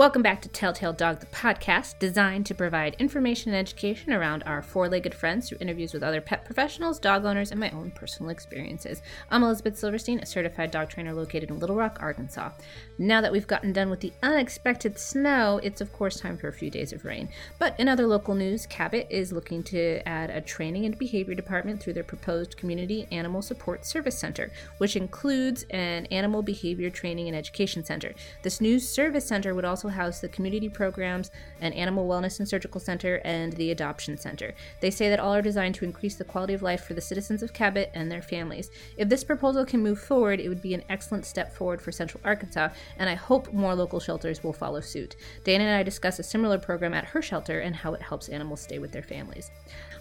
Welcome back to Telltale Dog, the podcast designed to provide information and education around our four legged friends through interviews with other pet professionals, dog owners, and my own personal experiences. I'm Elizabeth Silverstein, a certified dog trainer located in Little Rock, Arkansas. Now that we've gotten done with the unexpected snow, it's of course time for a few days of rain. But in other local news, Cabot is looking to add a training and behavior department through their proposed Community Animal Support Service Center, which includes an animal behavior training and education center. This new service center would also house the community programs, an animal wellness and surgical center, and the adoption center. They say that all are designed to increase the quality of life for the citizens of Cabot and their families. If this proposal can move forward, it would be an excellent step forward for Central Arkansas, and I hope more local shelters will follow suit. Dana and I discuss a similar program at her shelter and how it helps animals stay with their families.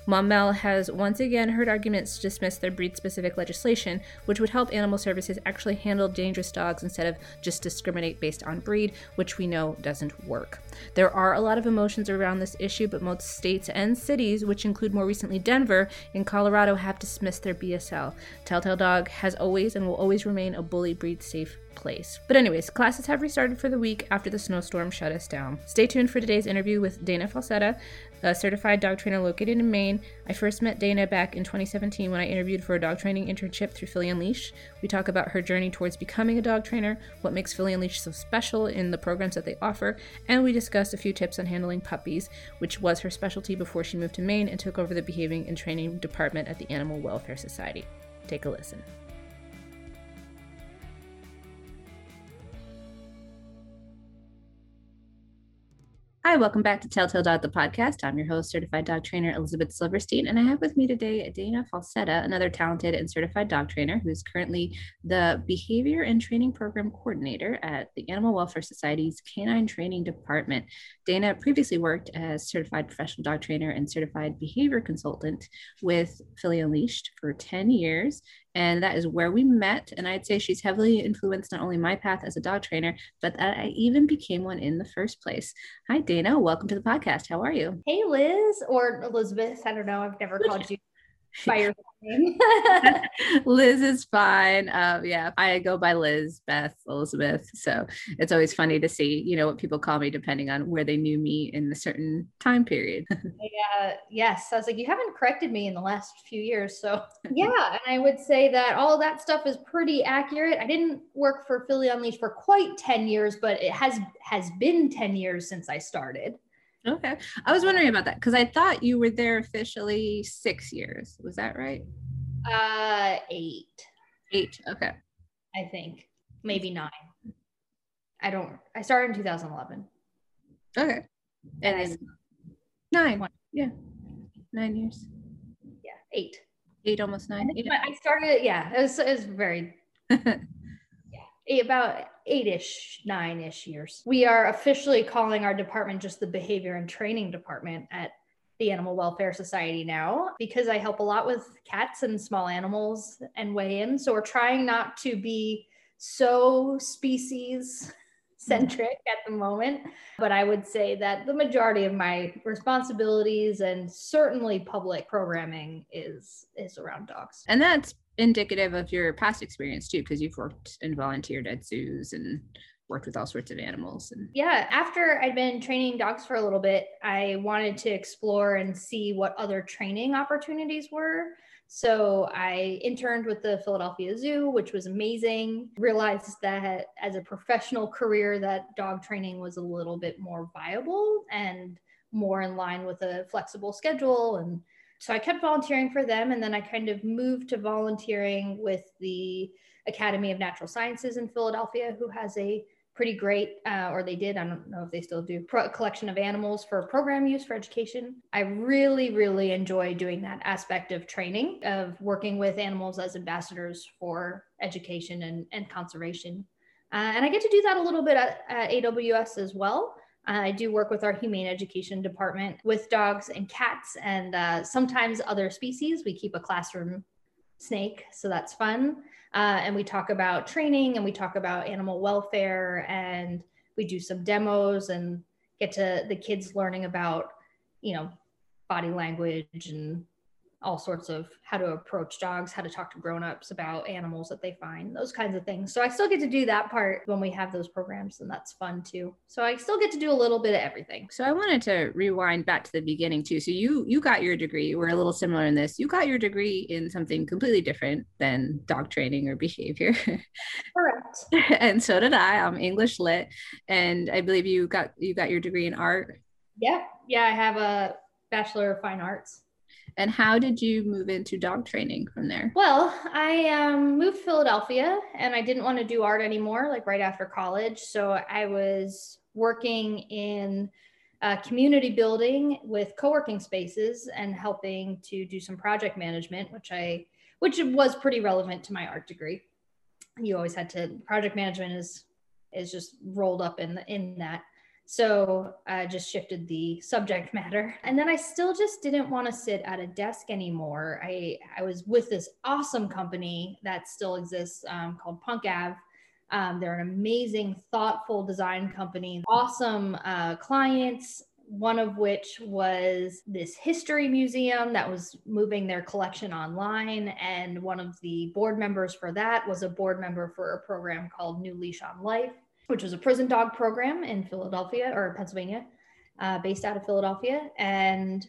Maumelle has once again heard arguments to dismiss their breed specific legislation, which would help animal services actually handle dangerous dogs instead of just discriminate based on breed, which we know doesn't work. There are a lot of emotions around this issue, but most states and cities, which include more recently Denver in Colorado, have dismissed their BSL. Telltale Dog has always and will always remain a bully breed safe place. But, anyways, classes have restarted for the week after the snowstorm shut us down. Stay tuned for today's interview with Dana Falsetta, a certified dog trainer located in Maine. I first met Dana back in 2017 when I interviewed for a dog training internship through Philly Unleashed. We talk about her journey towards becoming a dog trainer, what makes Philly Unleashed so special in the programs that they offer, and we discussed a few tips on handling puppies, which was her specialty before she moved to Maine and took over the behaving and training department at the Animal Welfare Society. Take a listen. Hi, welcome back to Telltale Dog, the podcast. I'm your host, certified dog trainer Elizabeth Silverstein, and I have with me today Dana Falsetta, another talented and certified dog trainer who's currently the behavior and training program coordinator at the Animal Welfare Society's Canine Training Department. Dana previously worked as certified professional dog trainer and certified behavior consultant with Philly Unleashed for 10 years and that is where we met. And I'd say she's heavily influenced not only my path as a dog trainer, but that I even became one in the first place. Hi, Dana. Welcome to the podcast. How are you? Hey, Liz or Elizabeth. I don't know. I've never called you by your name. Liz is fine. Um, yeah, I go by Liz, Beth, Elizabeth. So it's always funny to see, you know, what people call me depending on where they knew me in a certain time period. yeah, yes. I was like, you haven't corrected me in the last few years. So yeah, and I would say that all that stuff is pretty accurate. I didn't work for Philly Unleashed for quite 10 years, but it has has been 10 years since I started. Okay. I was wondering about that because I thought you were there officially six years. Was that right? Uh, eight. Eight. Okay. I think maybe nine. I don't. I started in 2011. Okay. And then nine. Yeah. Nine years. Yeah. Eight. Eight, almost nine. I, I started. Yeah. It was. It was very. About eight-ish, nine-ish years. We are officially calling our department just the behavior and training department at the Animal Welfare Society now because I help a lot with cats and small animals and weigh in. So we're trying not to be so species centric at the moment. But I would say that the majority of my responsibilities and certainly public programming is is around dogs. And that's indicative of your past experience too, because you've worked and volunteered at zoos and worked with all sorts of animals and yeah after i'd been training dogs for a little bit i wanted to explore and see what other training opportunities were. So i interned with the philadelphia zoo which was amazing. Realized that as a professional career that dog training was a little bit more viable and more in line with a flexible schedule and so I kept volunteering for them. And then I kind of moved to volunteering with the Academy of Natural Sciences in Philadelphia, who has a pretty great, uh, or they did, I don't know if they still do, pro- collection of animals for program use for education. I really, really enjoy doing that aspect of training, of working with animals as ambassadors for education and, and conservation. Uh, and I get to do that a little bit at, at AWS as well. I do work with our humane education department with dogs and cats and uh, sometimes other species. We keep a classroom snake, so that's fun. Uh, and we talk about training and we talk about animal welfare and we do some demos and get to the kids learning about, you know, body language and all sorts of how to approach dogs, how to talk to grown-ups about animals that they find, those kinds of things. So I still get to do that part when we have those programs and that's fun too. So I still get to do a little bit of everything. So I wanted to rewind back to the beginning too. So you you got your degree. We're a little similar in this. You got your degree in something completely different than dog training or behavior. Correct. and so did I. I'm English lit and I believe you got you got your degree in art. Yeah. Yeah, I have a bachelor of fine arts. And how did you move into dog training from there? Well, I um, moved to Philadelphia and I didn't want to do art anymore, like right after college. So I was working in uh, community building with co-working spaces and helping to do some project management, which I, which was pretty relevant to my art degree. You always had to project management is is just rolled up in the, in that. So I just shifted the subject matter. And then I still just didn't want to sit at a desk anymore. I, I was with this awesome company that still exists um, called Punk Ave. Um, they're an amazing, thoughtful design company, awesome uh, clients, one of which was this history museum that was moving their collection online. And one of the board members for that was a board member for a program called New Leash on Life which was a prison dog program in Philadelphia or Pennsylvania, uh, based out of Philadelphia. And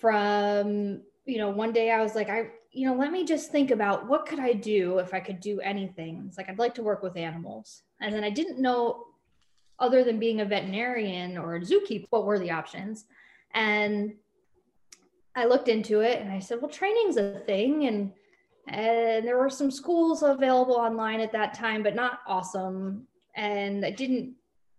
from, you know, one day I was like, I, you know, let me just think about what could I do if I could do anything. It's like, I'd like to work with animals. And then I didn't know, other than being a veterinarian or a zookeeper, what were the options. And I looked into it and I said, well, training's a thing. And and there were some schools available online at that time, but not awesome and I didn't,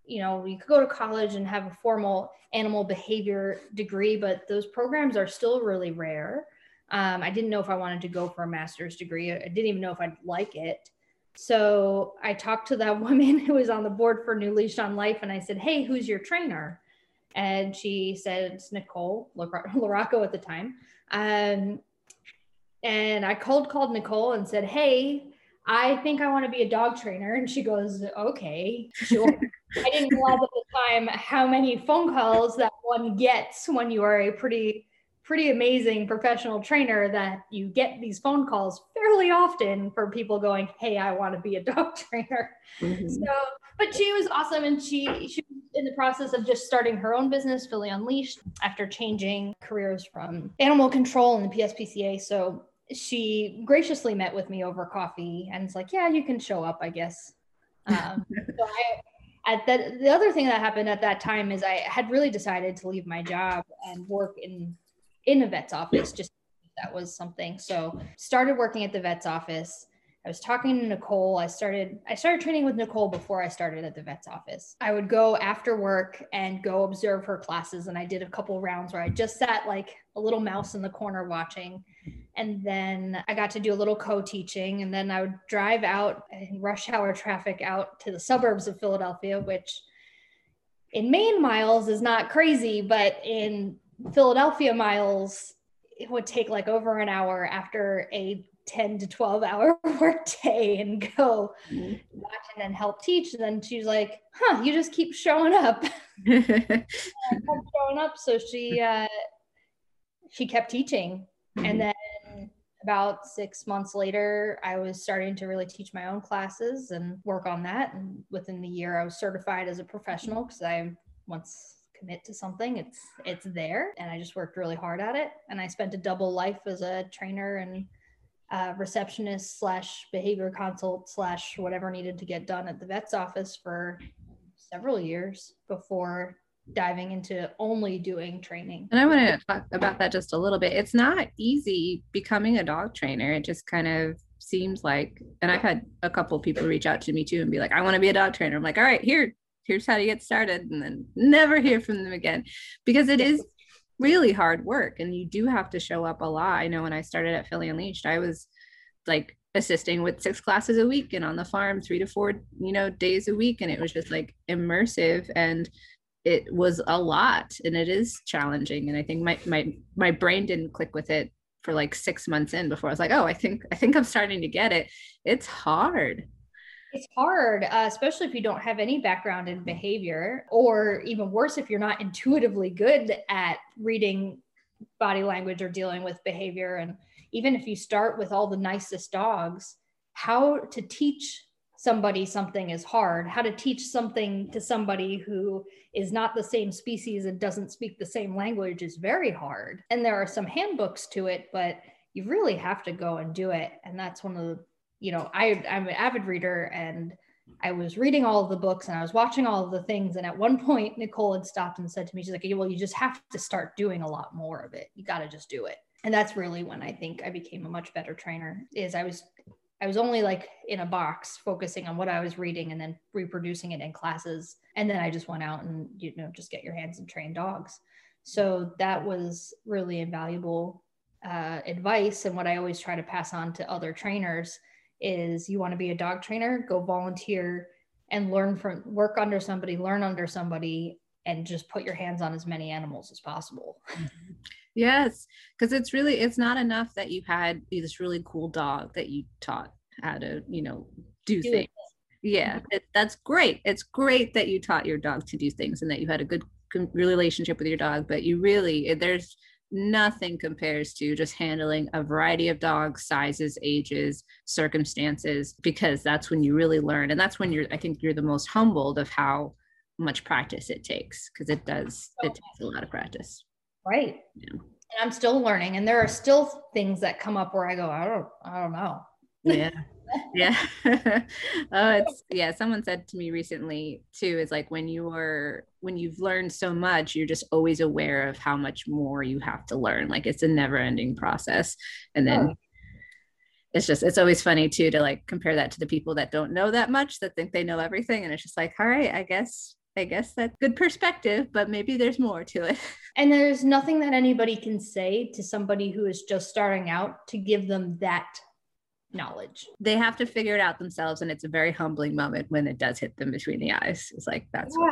you know, you could go to college and have a formal animal behavior degree, but those programs are still really rare. Um, I didn't know if I wanted to go for a master's degree. I didn't even know if I'd like it. So I talked to that woman who was on the board for New Leash on Life, and I said, "Hey, who's your trainer?" And she said, "It's Nicole Larocco at the time." Um, and I cold called Nicole and said, "Hey, I think I want to be a dog trainer. And she goes, okay, sure. I didn't realize at the time how many phone calls that one gets when you are a pretty, pretty amazing professional trainer that you get these phone calls fairly often for people going, Hey, I want to be a dog trainer. Mm-hmm. So, but she was awesome. And she, she was in the process of just starting her own business, Philly Unleashed, after changing careers from animal control and the PSPCA. So she graciously met with me over coffee and it's like, yeah, you can show up, I guess. Um, so I, at that, the other thing that happened at that time is I had really decided to leave my job and work in in a vet's office. Just that was something. So started working at the vet's office I was talking to Nicole. I started I started training with Nicole before I started at the vet's office. I would go after work and go observe her classes and I did a couple rounds where I just sat like a little mouse in the corner watching. And then I got to do a little co-teaching and then I would drive out in rush hour traffic out to the suburbs of Philadelphia which in Maine miles is not crazy, but in Philadelphia miles it would take like over an hour after a 10 to 12 hour work day and go mm-hmm. watch and then help teach. And then she's like, huh, you just keep showing up. showing up. So she uh, she kept teaching. Mm-hmm. And then about six months later, I was starting to really teach my own classes and work on that. And within the year, I was certified as a professional because I once commit to something, it's it's there. And I just worked really hard at it. And I spent a double life as a trainer and uh, receptionist slash behavior consult slash whatever needed to get done at the vet's office for several years before diving into only doing training. And I want to talk about that just a little bit. It's not easy becoming a dog trainer. It just kind of seems like, and I've had a couple people reach out to me too and be like, I want to be a dog trainer. I'm like, all right, here, here's how to get started. And then never hear from them again because it is really hard work and you do have to show up a lot. I know when I started at Philly Unleashed, I was like assisting with six classes a week and on the farm three to four, you know, days a week. And it was just like immersive and it was a lot and it is challenging. And I think my my my brain didn't click with it for like six months in before I was like, oh, I think I think I'm starting to get it. It's hard. It's hard, uh, especially if you don't have any background in behavior, or even worse, if you're not intuitively good at reading body language or dealing with behavior. And even if you start with all the nicest dogs, how to teach somebody something is hard. How to teach something to somebody who is not the same species and doesn't speak the same language is very hard. And there are some handbooks to it, but you really have to go and do it. And that's one of the, you know, I, I'm an avid reader and I was reading all of the books and I was watching all of the things. And at one point, Nicole had stopped and said to me, she's like, well, you just have to start doing a lot more of it. You got to just do it. And that's really when I think I became a much better trainer is I was I was only like in a box focusing on what I was reading and then reproducing it in classes. And then I just went out and, you know, just get your hands and train dogs. So that was really invaluable uh, advice. And what I always try to pass on to other trainers is you want to be a dog trainer, go volunteer and learn from work under somebody, learn under somebody, and just put your hands on as many animals as possible. Yes, because it's really it's not enough that you had this really cool dog that you taught how to you know do, do things. It. Yeah, mm-hmm. it, that's great. It's great that you taught your dog to do things and that you had a good relationship with your dog. But you really there's nothing compares to just handling a variety of dogs sizes ages circumstances because that's when you really learn and that's when you're i think you're the most humbled of how much practice it takes because it does it takes a lot of practice Right. Yeah. And I'm still learning. And there are still things that come up where I go, I don't, I don't know. Yeah. yeah. oh, it's yeah. Someone said to me recently too, is like when you are when you've learned so much, you're just always aware of how much more you have to learn. Like it's a never ending process. And then oh it's just it's always funny too to like compare that to the people that don't know that much that think they know everything and it's just like all right i guess I guess that's good perspective, but maybe there's more to it. And there's nothing that anybody can say to somebody who is just starting out to give them that knowledge. They have to figure it out themselves. And it's a very humbling moment when it does hit them between the eyes. It's like, that's yeah.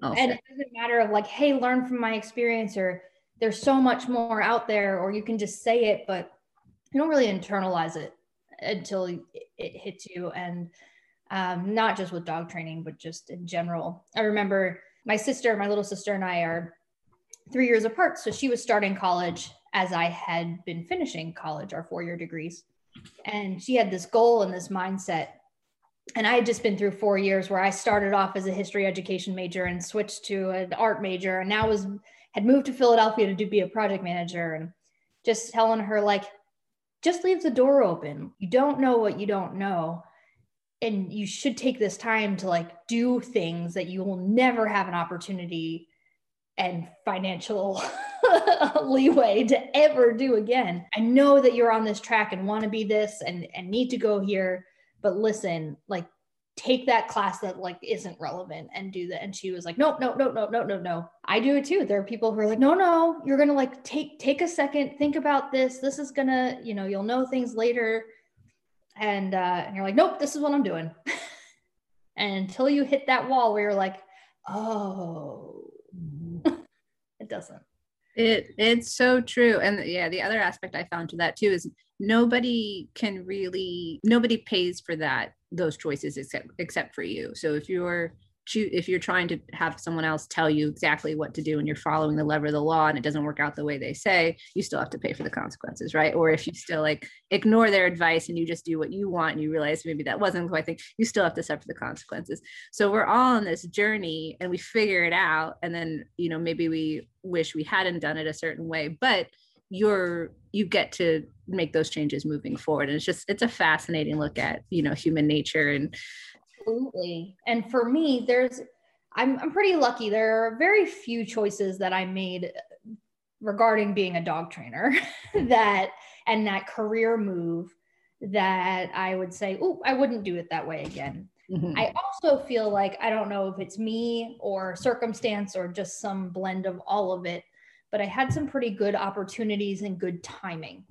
what. and it doesn't matter of like, hey, learn from my experience, or there's so much more out there, or you can just say it, but you don't really internalize it until it hits you. And um, not just with dog training, but just in general. I remember my sister, my little sister, and I are three years apart. So she was starting college as I had been finishing college, our four year degrees. And she had this goal and this mindset. And I had just been through four years where I started off as a history education major and switched to an art major and now was had moved to Philadelphia to do, be a project manager and just telling her like just leave the door open. You don't know what you don't know and you should take this time to like do things that you will never have an opportunity and financial leeway to ever do again. I know that you're on this track and want to be this and and need to go here, but listen, like take that class that like isn't relevant and do that. And she was like, nope, nope, nope, nope, nope, nope, no. I do it too. There are people who are like, no, no, you're gonna like take take a second, think about this. This is gonna, you know, you'll know things later and uh, and you're like, nope, this is what I'm doing. and until you hit that wall where you're like, oh, it doesn't. It it's so true. And yeah, the other aspect I found to that too is nobody can really nobody pays for that those choices except except for you. So if you're if you're trying to have someone else tell you exactly what to do and you're following the lever of the law and it doesn't work out the way they say you still have to pay for the consequences right? Or if you still like ignore their advice and you just do what you want and you realize maybe that wasn't who i think you still have to suffer the consequences. So we're all on this journey and we figure it out and then you know maybe we wish we hadn't done it a certain way but you're you get to make those changes moving forward. And it's just it's a fascinating look at you know human nature and Absolutely. And for me, there's, I'm, I'm pretty lucky. There are very few choices that I made regarding being a dog trainer that, and that career move that I would say, oh, I wouldn't do it that way again. Mm-hmm. I also feel like I don't know if it's me or circumstance or just some blend of all of it, but I had some pretty good opportunities and good timing.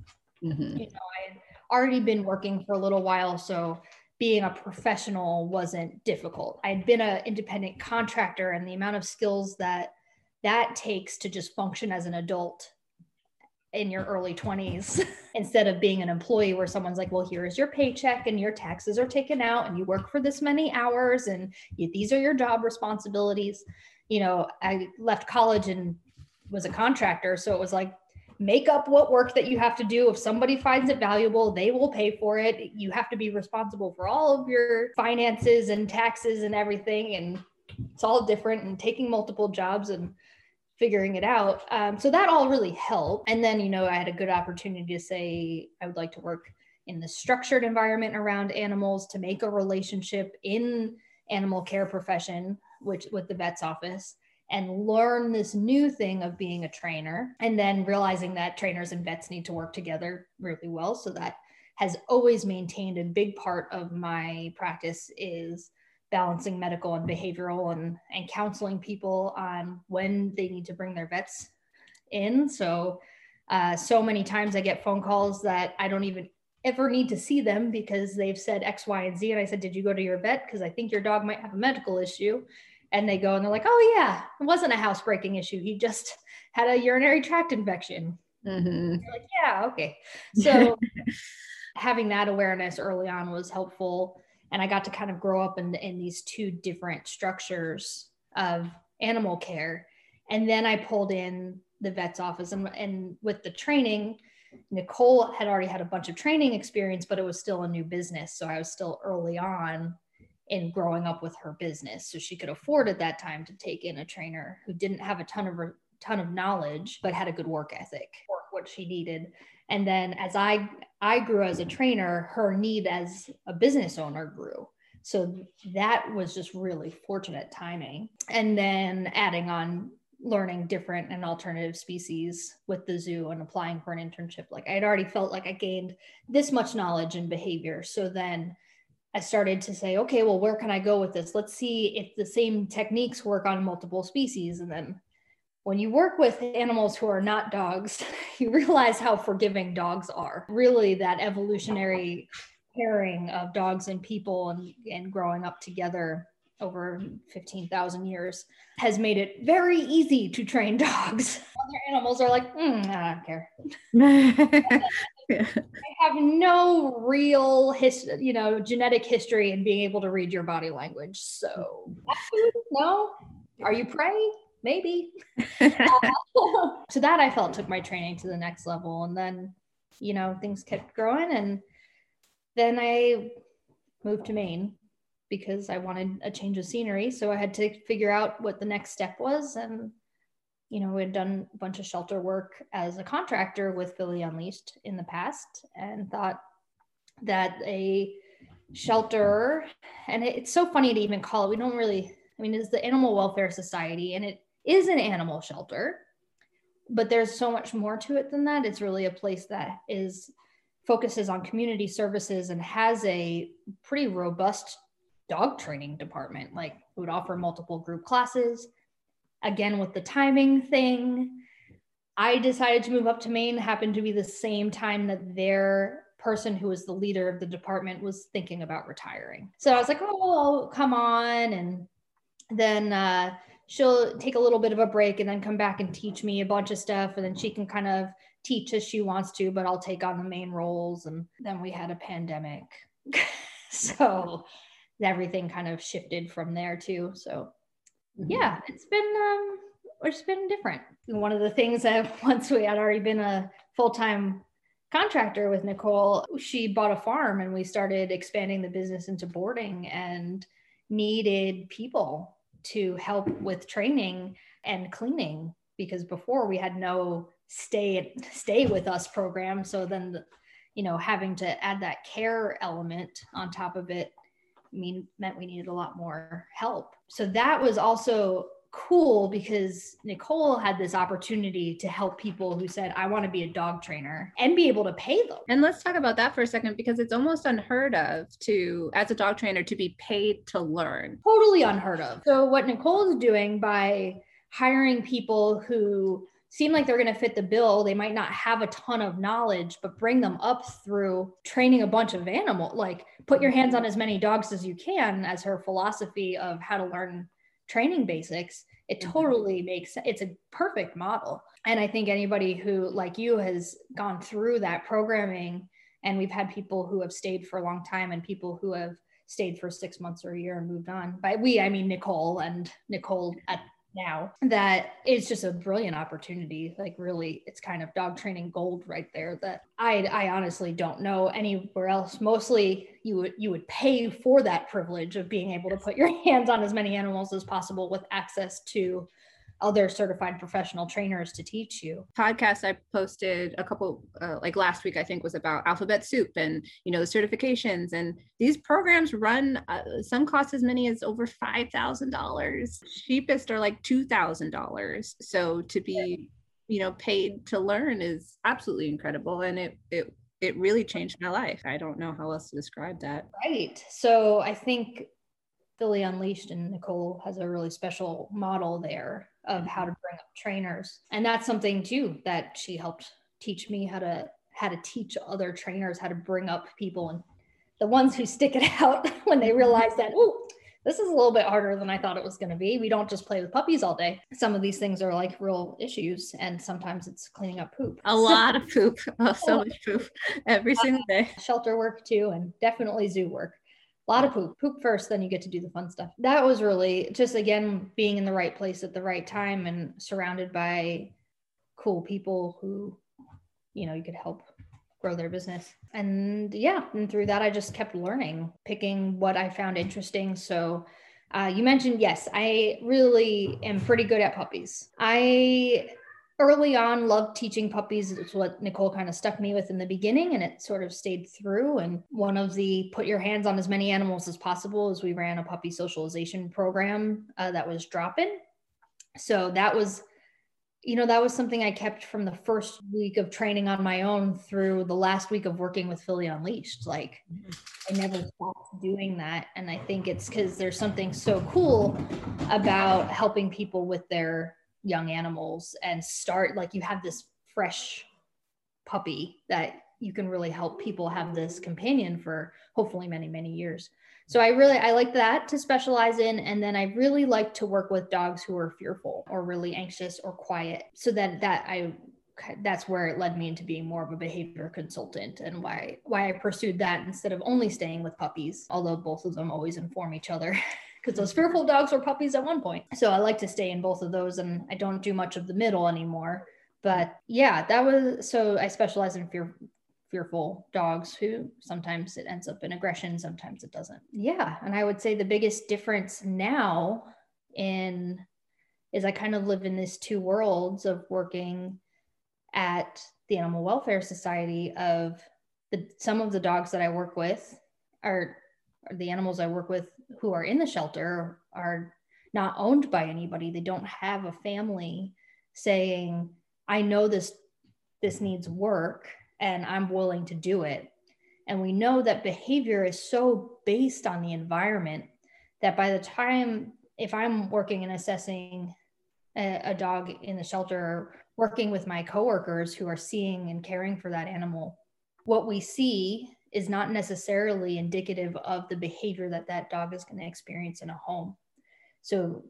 Mm-hmm. You know, I had already been working for a little while, so being a professional wasn't difficult. I had been an independent contractor, and the amount of skills that that takes to just function as an adult in your early 20s instead of being an employee where someone's like well here is your paycheck and your taxes are taken out and you work for this many hours and you, these are your job responsibilities you know i left college and was a contractor so it was like make up what work that you have to do. If somebody finds it valuable, they will pay for it. You have to be responsible for all of your finances and taxes and everything. And it's all different and taking multiple jobs and figuring it out. Um, so that all really helped. And then, you know, I had a good opportunity to say I would like to work in the structured environment around animals to make a relationship in animal care profession, which with the vet's office and learn this new thing of being a trainer and then realizing that trainers and vets need to work together really well. So that has always maintained a big part of my practice is balancing medical and behavioral and, and counseling people on when they need to bring their vets in. So uh, so many times i get phone calls that i don't even ever need to see them because they've said x y and z. And i said did you go to your vet? Because i think your dog might have a medical issue and they go and they're like, oh, yeah, it wasn't a housebreaking issue. He just had a urinary tract infection. Mm-hmm. Like, yeah, okay. So having that awareness early on was helpful. And I got to kind of grow up in, in these two different structures of animal care. And then I pulled in the vet's office and, and with the training, Nicole had already had a bunch of training experience, but it was still a new business. So I was still early on in growing up with her business. So she could afford at that time to take in a trainer who didn't have a ton of ton of knowledge but had a good work ethic for what she needed. And then as I I grew as a trainer, her need as a business owner grew. So that was just really fortunate timing. And then adding on learning different and alternative species with the zoo and applying for an internship like i had already felt like i gained this much knowledge and behavior so then I started to say, okay, well, where can I go with this? Let's see if the same techniques work on multiple species. And then when you work with animals who are not dogs, you realize how forgiving dogs are. Really, that evolutionary pairing of dogs and people and, and growing up together over 15,000 years has made it very easy to train dogs. Other animals are like, mm, I don't care. I have no real his, you know, genetic history in being able to read your body language. So, no. Are you prey? Maybe. so that I felt took my training to the next level, and then, you know, things kept growing, and then I moved to Maine because I wanted a change of scenery. So I had to figure out what the next step was. And, you know, we had done a bunch of shelter work as a contractor with Philly Unleashed in the past and thought that a shelter, and it's so funny to even call it, we don't really, I mean, it's the Animal Welfare Society and it is an animal shelter, but there's so much more to it than that. It's really a place that is focuses on community services and has a pretty robust dog training department. Like would offer multiple group classes. Again, with the timing thing, I decided to move up to Maine, happened to be the same time that their person who was the leader of the department was thinking about retiring. So I was like, oh, come on. And then uh, she'll take a little bit of a break and then come back and teach me a bunch of stuff. And then she can kind of teach as she wants to, but I'll take on the main roles. And then we had a pandemic. so everything kind of shifted from there too. So. Yeah, it's been um it's been different. One of the things that once we had already been a full-time contractor with Nicole, she bought a farm and we started expanding the business into boarding and needed people to help with training and cleaning because before we had no stay stay with us program so then the, you know having to add that care element on top of it mean meant we needed a lot more help. So that was also cool because Nicole had this opportunity to help people who said, I want to be a dog trainer and be able to pay them. And let's talk about that for a second because it's almost unheard of to, as a dog trainer, to be paid to learn. Totally unheard of. So, what Nicole is doing by hiring people who seem like they're going to fit the bill. They might not have a ton of knowledge, but bring them up through training a bunch of animal, like put your hands on as many dogs as you can as her philosophy of how to learn training basics. It mm-hmm. totally makes it's a perfect model. And I think anybody who like you has gone through that programming and we've had people who have stayed for a long time and people who have stayed for six months or a year and moved on. By we, I mean Nicole and Nicole at now that it's just a brilliant opportunity. Like really it's kind of dog training gold right there that i i honestly don't know anywhere else. Mostly you would you would pay for that privilege of being able to put your hands on as many animals as possible with access to other certified professional trainers to teach you. Podcast I posted a couple uh, like last week I think was about alphabet soup and you know the certifications and these programs run uh, some cost as many as over $5,000. Cheapest are like $2,000. So to be you know paid to learn is absolutely incredible and it it it really changed my life. I don't know how else to describe that. Right. So I think Philly Unleashed and Nicole has a really special model there of how to bring up trainers. And that's something too that she helped teach me how to how to teach other trainers how to bring up people and the ones who stick it out when they realize that, oh, this is a little bit harder than I thought it was going to be. We don't just play with puppies all day. Some of these things are like real issues, and sometimes it's cleaning up poop. A lot of poop. Oh, so much poop every single day. Shelter work too, and definitely zoo work lot of poop poop first then you get to do the fun stuff. That was really just again being in the right place at the right time and surrounded by cool people who you know you could help grow their business. And yeah and through that i just kept learning picking what i found interesting. So uh, you mentioned yes i really am pretty good at puppies. I early on loved teaching puppies it's what nicole kind of stuck me with in the beginning and it sort of stayed through and one of the put your hands on as many animals as possible is we ran a puppy socialization program uh, that was drop-in. So that was you know that was something i kept from the first week of training on my own through the last week of working with philly unleashed. Like i never stopped doing that and i think it's because there's something so cool about helping people with their young animals and start like you have this fresh puppy that you can really help people have this companion for hopefully many many years. So i really i like that to specialize in. And then i really like to work with dogs who are fearful or really anxious or quiet. So that that i that's where it led me into being more of a behavior consultant and why why i pursued that instead of only staying with puppies although both of them always inform each other because those fearful dogs were puppies at one point. So I like to stay in both of those and I don't do much of the middle anymore. But yeah, that was so I specialize in fear fearful dogs who sometimes it ends up in aggression, sometimes it doesn't. Yeah. And I would say the biggest difference now in is I kind of live in these two worlds of working at the Animal Welfare Society of the some of the dogs that I work with are the animals I work with who are in the shelter are not owned by anybody. They don't have a family saying, I know this this needs work and I'm willing to do it. And we know that behavior is so based on the environment that by the time if I'm working and assessing a, a dog in the shelter, working with my coworkers who are seeing and caring for that animal, what we see is not necessarily indicative of the behavior that that dog is going to experience in a home. So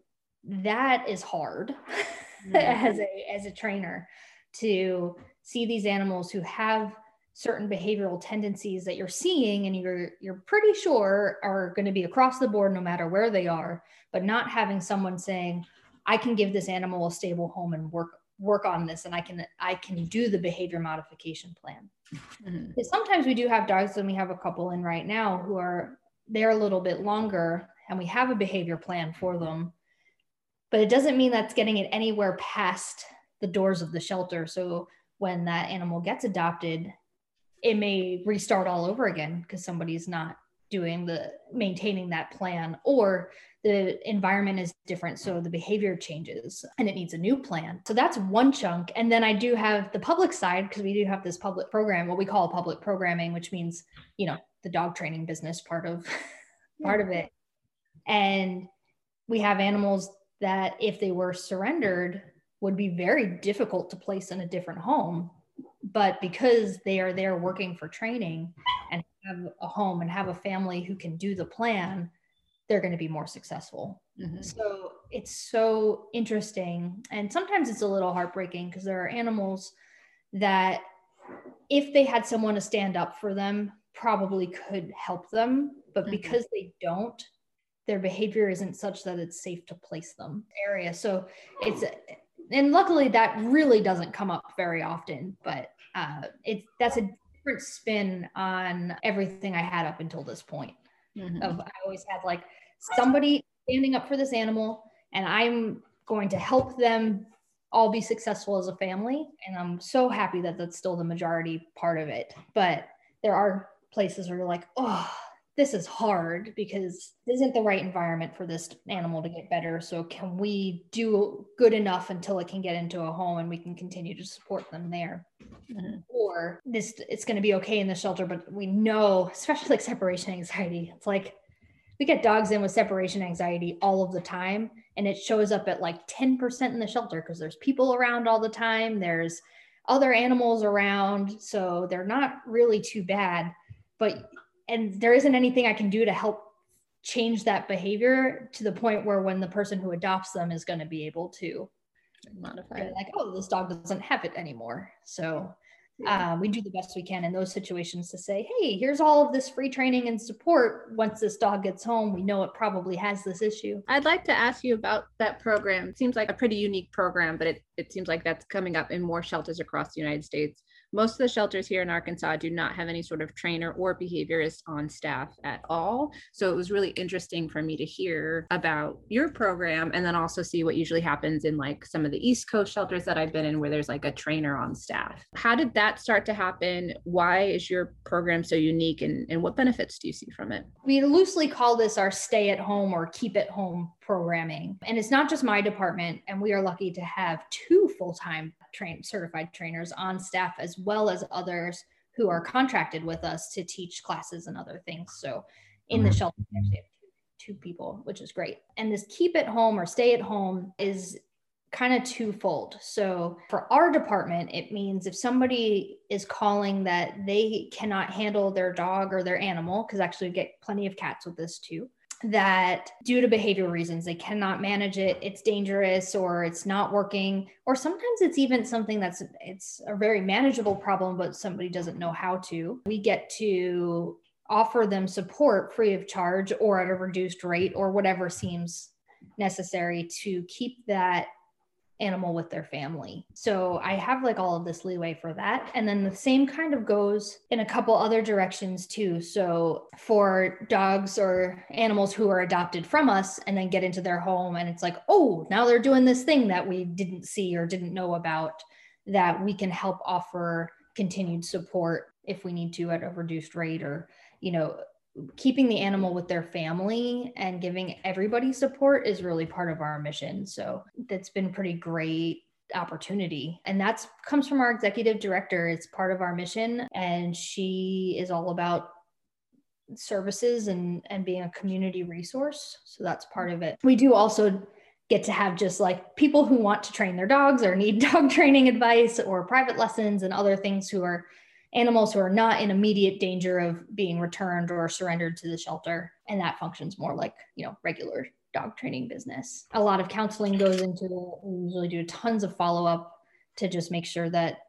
that is hard mm-hmm. as a as a trainer to see these animals who have certain behavioral tendencies that you're seeing and you're you're pretty sure are going to be across the board no matter where they are but not having someone saying i can give this animal a stable home and work work on this and i can i can do the behavior modification plan. Mm-hmm. sometimes we do have dogs and we have a couple in right now who are they're a little bit longer and we have a behavior plan for them but it doesn't mean that's getting it anywhere past the doors of the shelter. So when that animal gets adopted it may restart all over again because somebody's not doing the maintaining that plan or the environment is different so the behavior changes and it needs a new plan. So that's one chunk. And then i do have the public side because we do have this public program what we call public programming which means you know the dog training business part of part of it. And we have animals that if they were surrendered would be very difficult to place in a different home. But because they are there working for training and have a home and have a family who can do the plan they're going to be more successful mm-hmm. so it's so interesting and sometimes it's a little heartbreaking because there are animals that if they had someone to stand up for them probably could help them but mm-hmm. because they don't their behavior isn't such that it's safe to place them area. So it's and luckily that really doesn't come up very often, but uh, it's that's a different spin on everything I had up until this point. Mm-hmm. Of I always had like somebody standing up for this animal, and I'm going to help them all be successful as a family. And I'm so happy that that's still the majority part of it. But there are places where you're like, oh, this is hard because this isn't the right environment for this animal to get better. So can we do good enough until it can get into a home and we can continue to support them there? Mm-hmm. Or this it's going to be okay in the shelter, but we know, especially like separation anxiety, it's like we get dogs in with separation anxiety all of the time and it shows up at like 10% in the shelter because there's people around all the time there's other animals around so they're not really too bad but and there isn't anything i can do to help change that behavior to the point where when the person who adopts them is going to be able to modify it like oh this dog doesn't have it anymore so uh, we do the best we can in those situations to say, hey, here's all of this free training and support. Once this dog gets home, we know it probably has this issue. I'd like to ask you about that program. It seems like a pretty unique program, but it, it seems like that's coming up in more shelters across the United States. Most of the shelters here in Arkansas do not have any sort of trainer or behaviorist on staff at all. So it was really interesting for me to hear about your program and then also see what usually happens in like some of the East Coast shelters that I've been in where there's like a trainer on staff. How did that start to happen? Why is your program so unique and, and what benefits do you see from it? We loosely call this our stay at home or keep at home programming. And it's not just my department, and we are lucky to have two full time trained certified trainers on staff as well as others who are contracted with us to teach classes and other things. So in the mm-hmm. shelter, we actually have two, two people, which is great. And this keep at home or stay at home is kind of twofold. So for our department, it means if somebody is calling that they cannot handle their dog or their animal, because actually we get plenty of cats with this too, that due to behavioral reasons they cannot manage it it's dangerous or it's not working or sometimes it's even something that's it's a very manageable problem but somebody doesn't know how to. We get to offer them support free of charge or at a reduced rate or whatever seems necessary to keep that animal with their family. So I have like all of this leeway for that. And then the same kind of goes in a couple other directions too. So for dogs or animals who are adopted from us and then get into their home and it's like, oh, now they're doing this thing that we didn't see or didn't know about that we can help offer continued support if we need to at a reduced rate or you know keeping the animal with their family and giving everybody support is really part of our mission. So that's been pretty great opportunity. And that's comes from our executive director. It's part of our mission. And she is all about services and and being a community resource. So that's part of it. We do also get to have just like people who want to train their dogs or need dog training advice or private lessons and other things who are animals who are not in immediate danger of being returned or surrendered to the shelter. And that functions more like, you know, regular dog training business. A lot of counseling goes into it. We usually do tons of follow up to just make sure that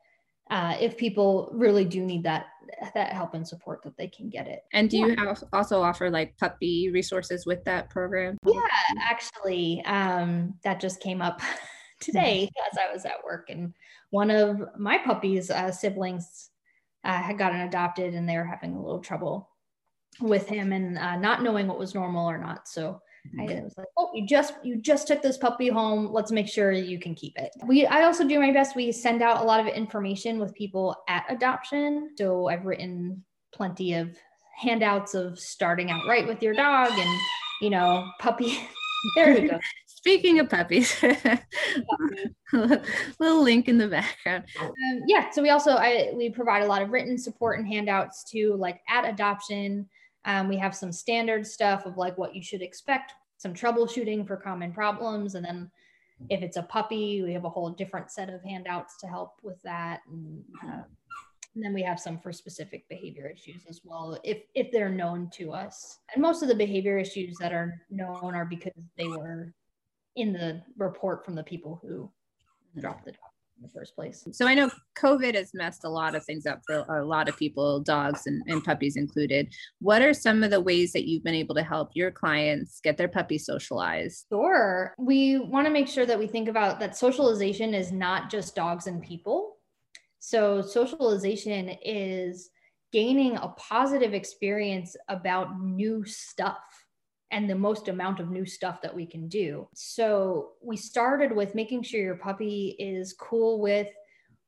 uh, if people really do need that that help and support that they can get it. And do yeah. you have also offer like puppy resources with that program? Yeah, actually, um, that just came up today as I was at work, and one of my puppy's uh, siblings uh, had gotten adopted and they were having a little trouble with him and uh, not knowing what was normal or not. So I was like, "Oh, you just you just took this puppy home. Let's make sure you can keep it." We I also do my best. We send out a lot of information with people at adoption. So I've written plenty of handouts of starting out right with your dog and you know puppy. there we go. Speaking of puppies, little link in the background. Um, yeah, so we also I we provide a lot of written support and handouts too, like at adoption. Um, we have some standard stuff of like what you should expect, some troubleshooting for common problems, and then if it's a puppy, we have a whole different set of handouts to help with that. And, uh, and then we have some for specific behavior issues as well, if if they're known to us. And most of the behavior issues that are known are because they were in the report from the people who dropped the dog. in the first place. So I know COVID has messed a lot of things up for a lot of people, dogs and, and puppies included. What are some of the ways that you've been able to help your clients get their puppies socialized? Sure. We want to make sure that we think about that socialization is not just dogs and people. So socialization is gaining a positive experience about new stuff and the most amount of new stuff that we can do. So we started with making sure your puppy is cool with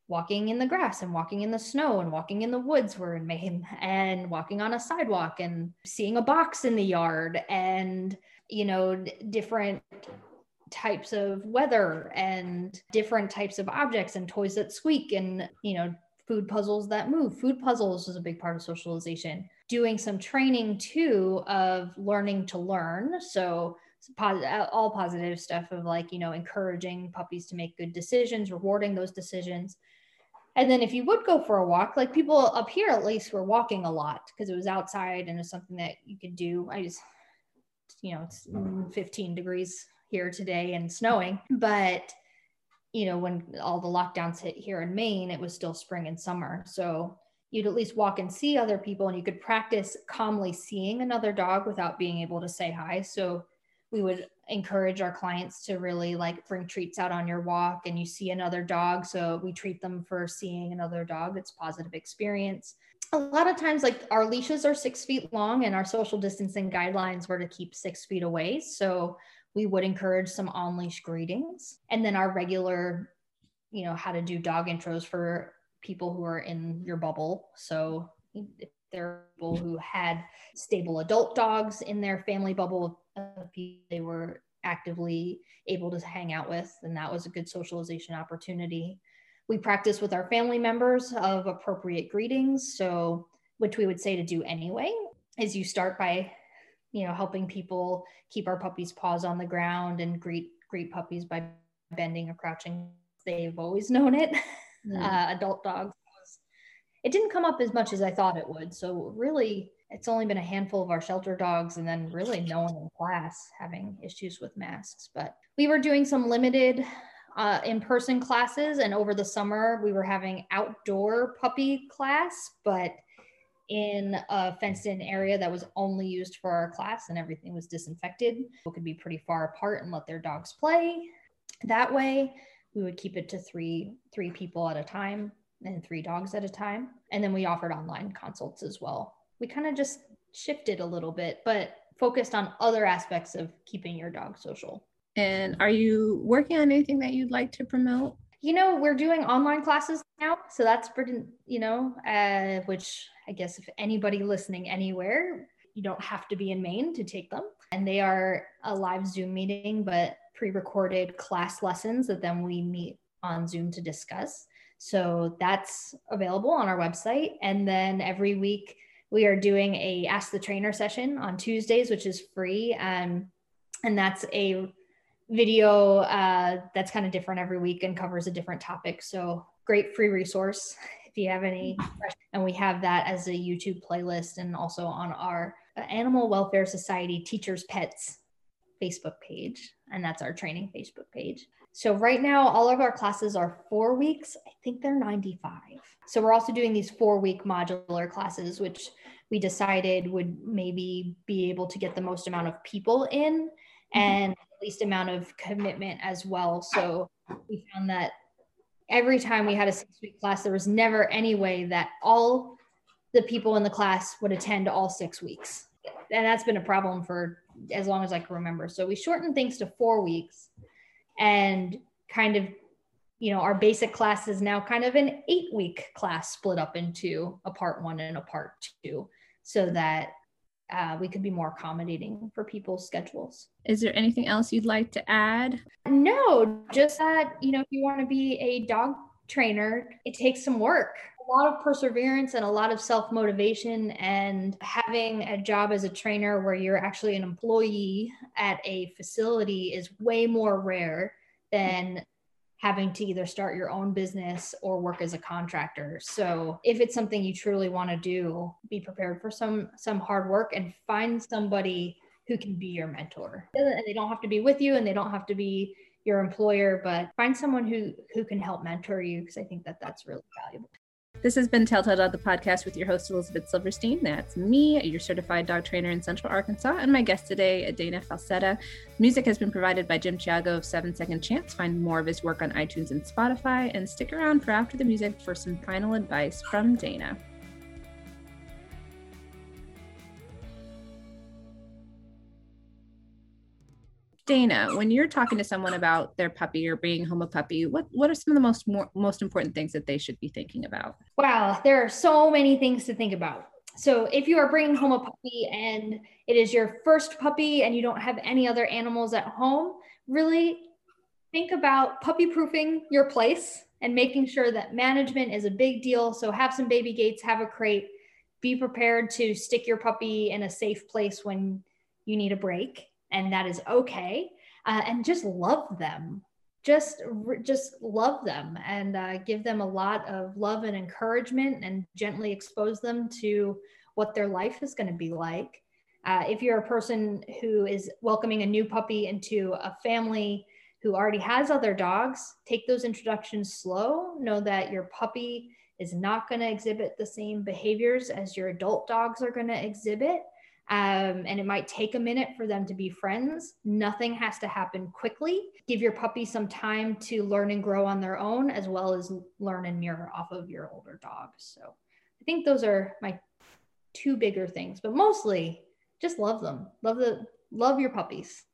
walking in the grass and walking in the snow and walking in the woods we're in Maine and walking on a sidewalk and seeing a box in the yard and you know different types of weather and different types of objects and toys that squeak and you know food puzzles that move food puzzles is a big part of socialization doing some training too of learning to learn. So uh, all positive stuff of like, you know, encouraging puppies to make good decisions, rewarding those decisions. And then if you would go for a walk, like people up here at least were walking a lot because it was outside and it's something that you could do. I just, you know, it's 15 degrees here today and snowing, but you know, when all the lockdowns hit here in Maine, it was still spring and summer. So you'd at least walk and see other people and you could practice calmly seeing another dog without being able to say hi. So we would encourage our clients to really like bring treats out on your walk and you see another dog so we treat them for seeing another dog. It's positive experience. A lot of times like our leashes are six feet long and our social distancing guidelines were to keep six feet away. So we would encourage some on leash greetings. And then our regular you know how to do dog intros for people who are in your bubble. So if there are people who had stable adult dogs in their family bubble, they were actively able to hang out with, and that was a good socialization opportunity. We practice with our family members of appropriate greetings. So, which we would say to do anyway, is you start by, you know, helping people keep our puppies' paws on the ground and greet greet puppies by bending or crouching. They've always known it. mm. uh, adult dogs. It didn't come up as much as I thought it would. So really, it's only been a handful of our shelter dogs, and then really no one in class having issues with masks. But we were doing some limited uh, in-person classes, and over the summer we were having outdoor puppy class, but in a fenced-in area that was only used for our class, and everything was disinfected. People could be pretty far apart and let their dogs play that way we would keep it to three three people at a time and three dogs at a time. And then we offered online consults as well. We kind of just shifted a little bit but focused on other aspects of keeping your dog social. And are you working on anything that you'd like to promote? You know we're doing online classes now so that's pretty you know uh, which i guess if anybody listening anywhere you don't have to be in maine to take them. And they are a live zoom meeting but pre-recorded class lessons that then we meet on Zoom to discuss. So that's available on our website. And then every week we are doing a Ask the Trainer session on Tuesdays, which is free. Um, and that's a video uh, that's kind of different every week and covers a different topic. So great free resource if you have any. And we have that as a YouTube playlist and also on our Animal Welfare Society Teachers Pets Facebook page, and that's our training Facebook page. So right now, all of our classes are four weeks. I think they're 95. So we're also doing these four week modular classes, which we decided would maybe be able to get the most amount of people in mm-hmm. and least amount of commitment as well. So we found that every time we had a six week class, there was never any way that all the people in the class would attend all six weeks. And that's been a problem for as long as I can remember. So we shortened things to four weeks and kind of, you know, our basic class is now kind of an eight week class split up into a part one and a part two so that uh, we could be more accommodating for people's schedules. Is there anything else you'd like to add? No, just that, you know, if you want to be a dog trainer, it takes some work a lot of perseverance and a lot of self motivation and having a job as a trainer where you're actually an employee at a facility is way more rare than having to either start your own business or work as a contractor. So if it's something you truly want to do, be prepared for some some hard work and find somebody who can be your mentor. And they don't have to be with you and they don't have to be your employer, but find someone who who can help mentor you because I think that that's really valuable. This has been Telltale Dog, the podcast with your host, Elizabeth Silverstein. That's me, your certified dog trainer in Central Arkansas, and my guest today, Dana Falsetta. Music has been provided by Jim Chiago of Seven Second Chance. Find more of his work on iTunes and Spotify, and stick around for after the music for some final advice from Dana. Dana, when you're talking to someone about their puppy or bringing home a puppy, what what are some of the most more, most important things that they should be thinking about? Wow, there are so many things to think about. So if you are bringing home a puppy and it is your first puppy and you don't have any other animals at home, really think about puppy proofing your place and making sure that management is a big deal. So have some baby gates, have a crate, be prepared to stick your puppy in a safe place when you need a break and that is okay. Uh, and just love them. Just, just love them and uh, give them a lot of love and encouragement, and gently expose them to what their life is going to be like. Uh, if you're a person who is welcoming a new puppy into a family who already has other dogs, take those introductions slow. Know that your puppy is not going to exhibit the same behaviors as your adult dogs are going to exhibit um, and it might take a minute for them to be friends. Nothing has to happen quickly. Give your puppy some time to learn and grow on their own, as well as learn and mirror off of your older dogs. So I think those are my two bigger things, but mostly just love them. Love the love your puppies.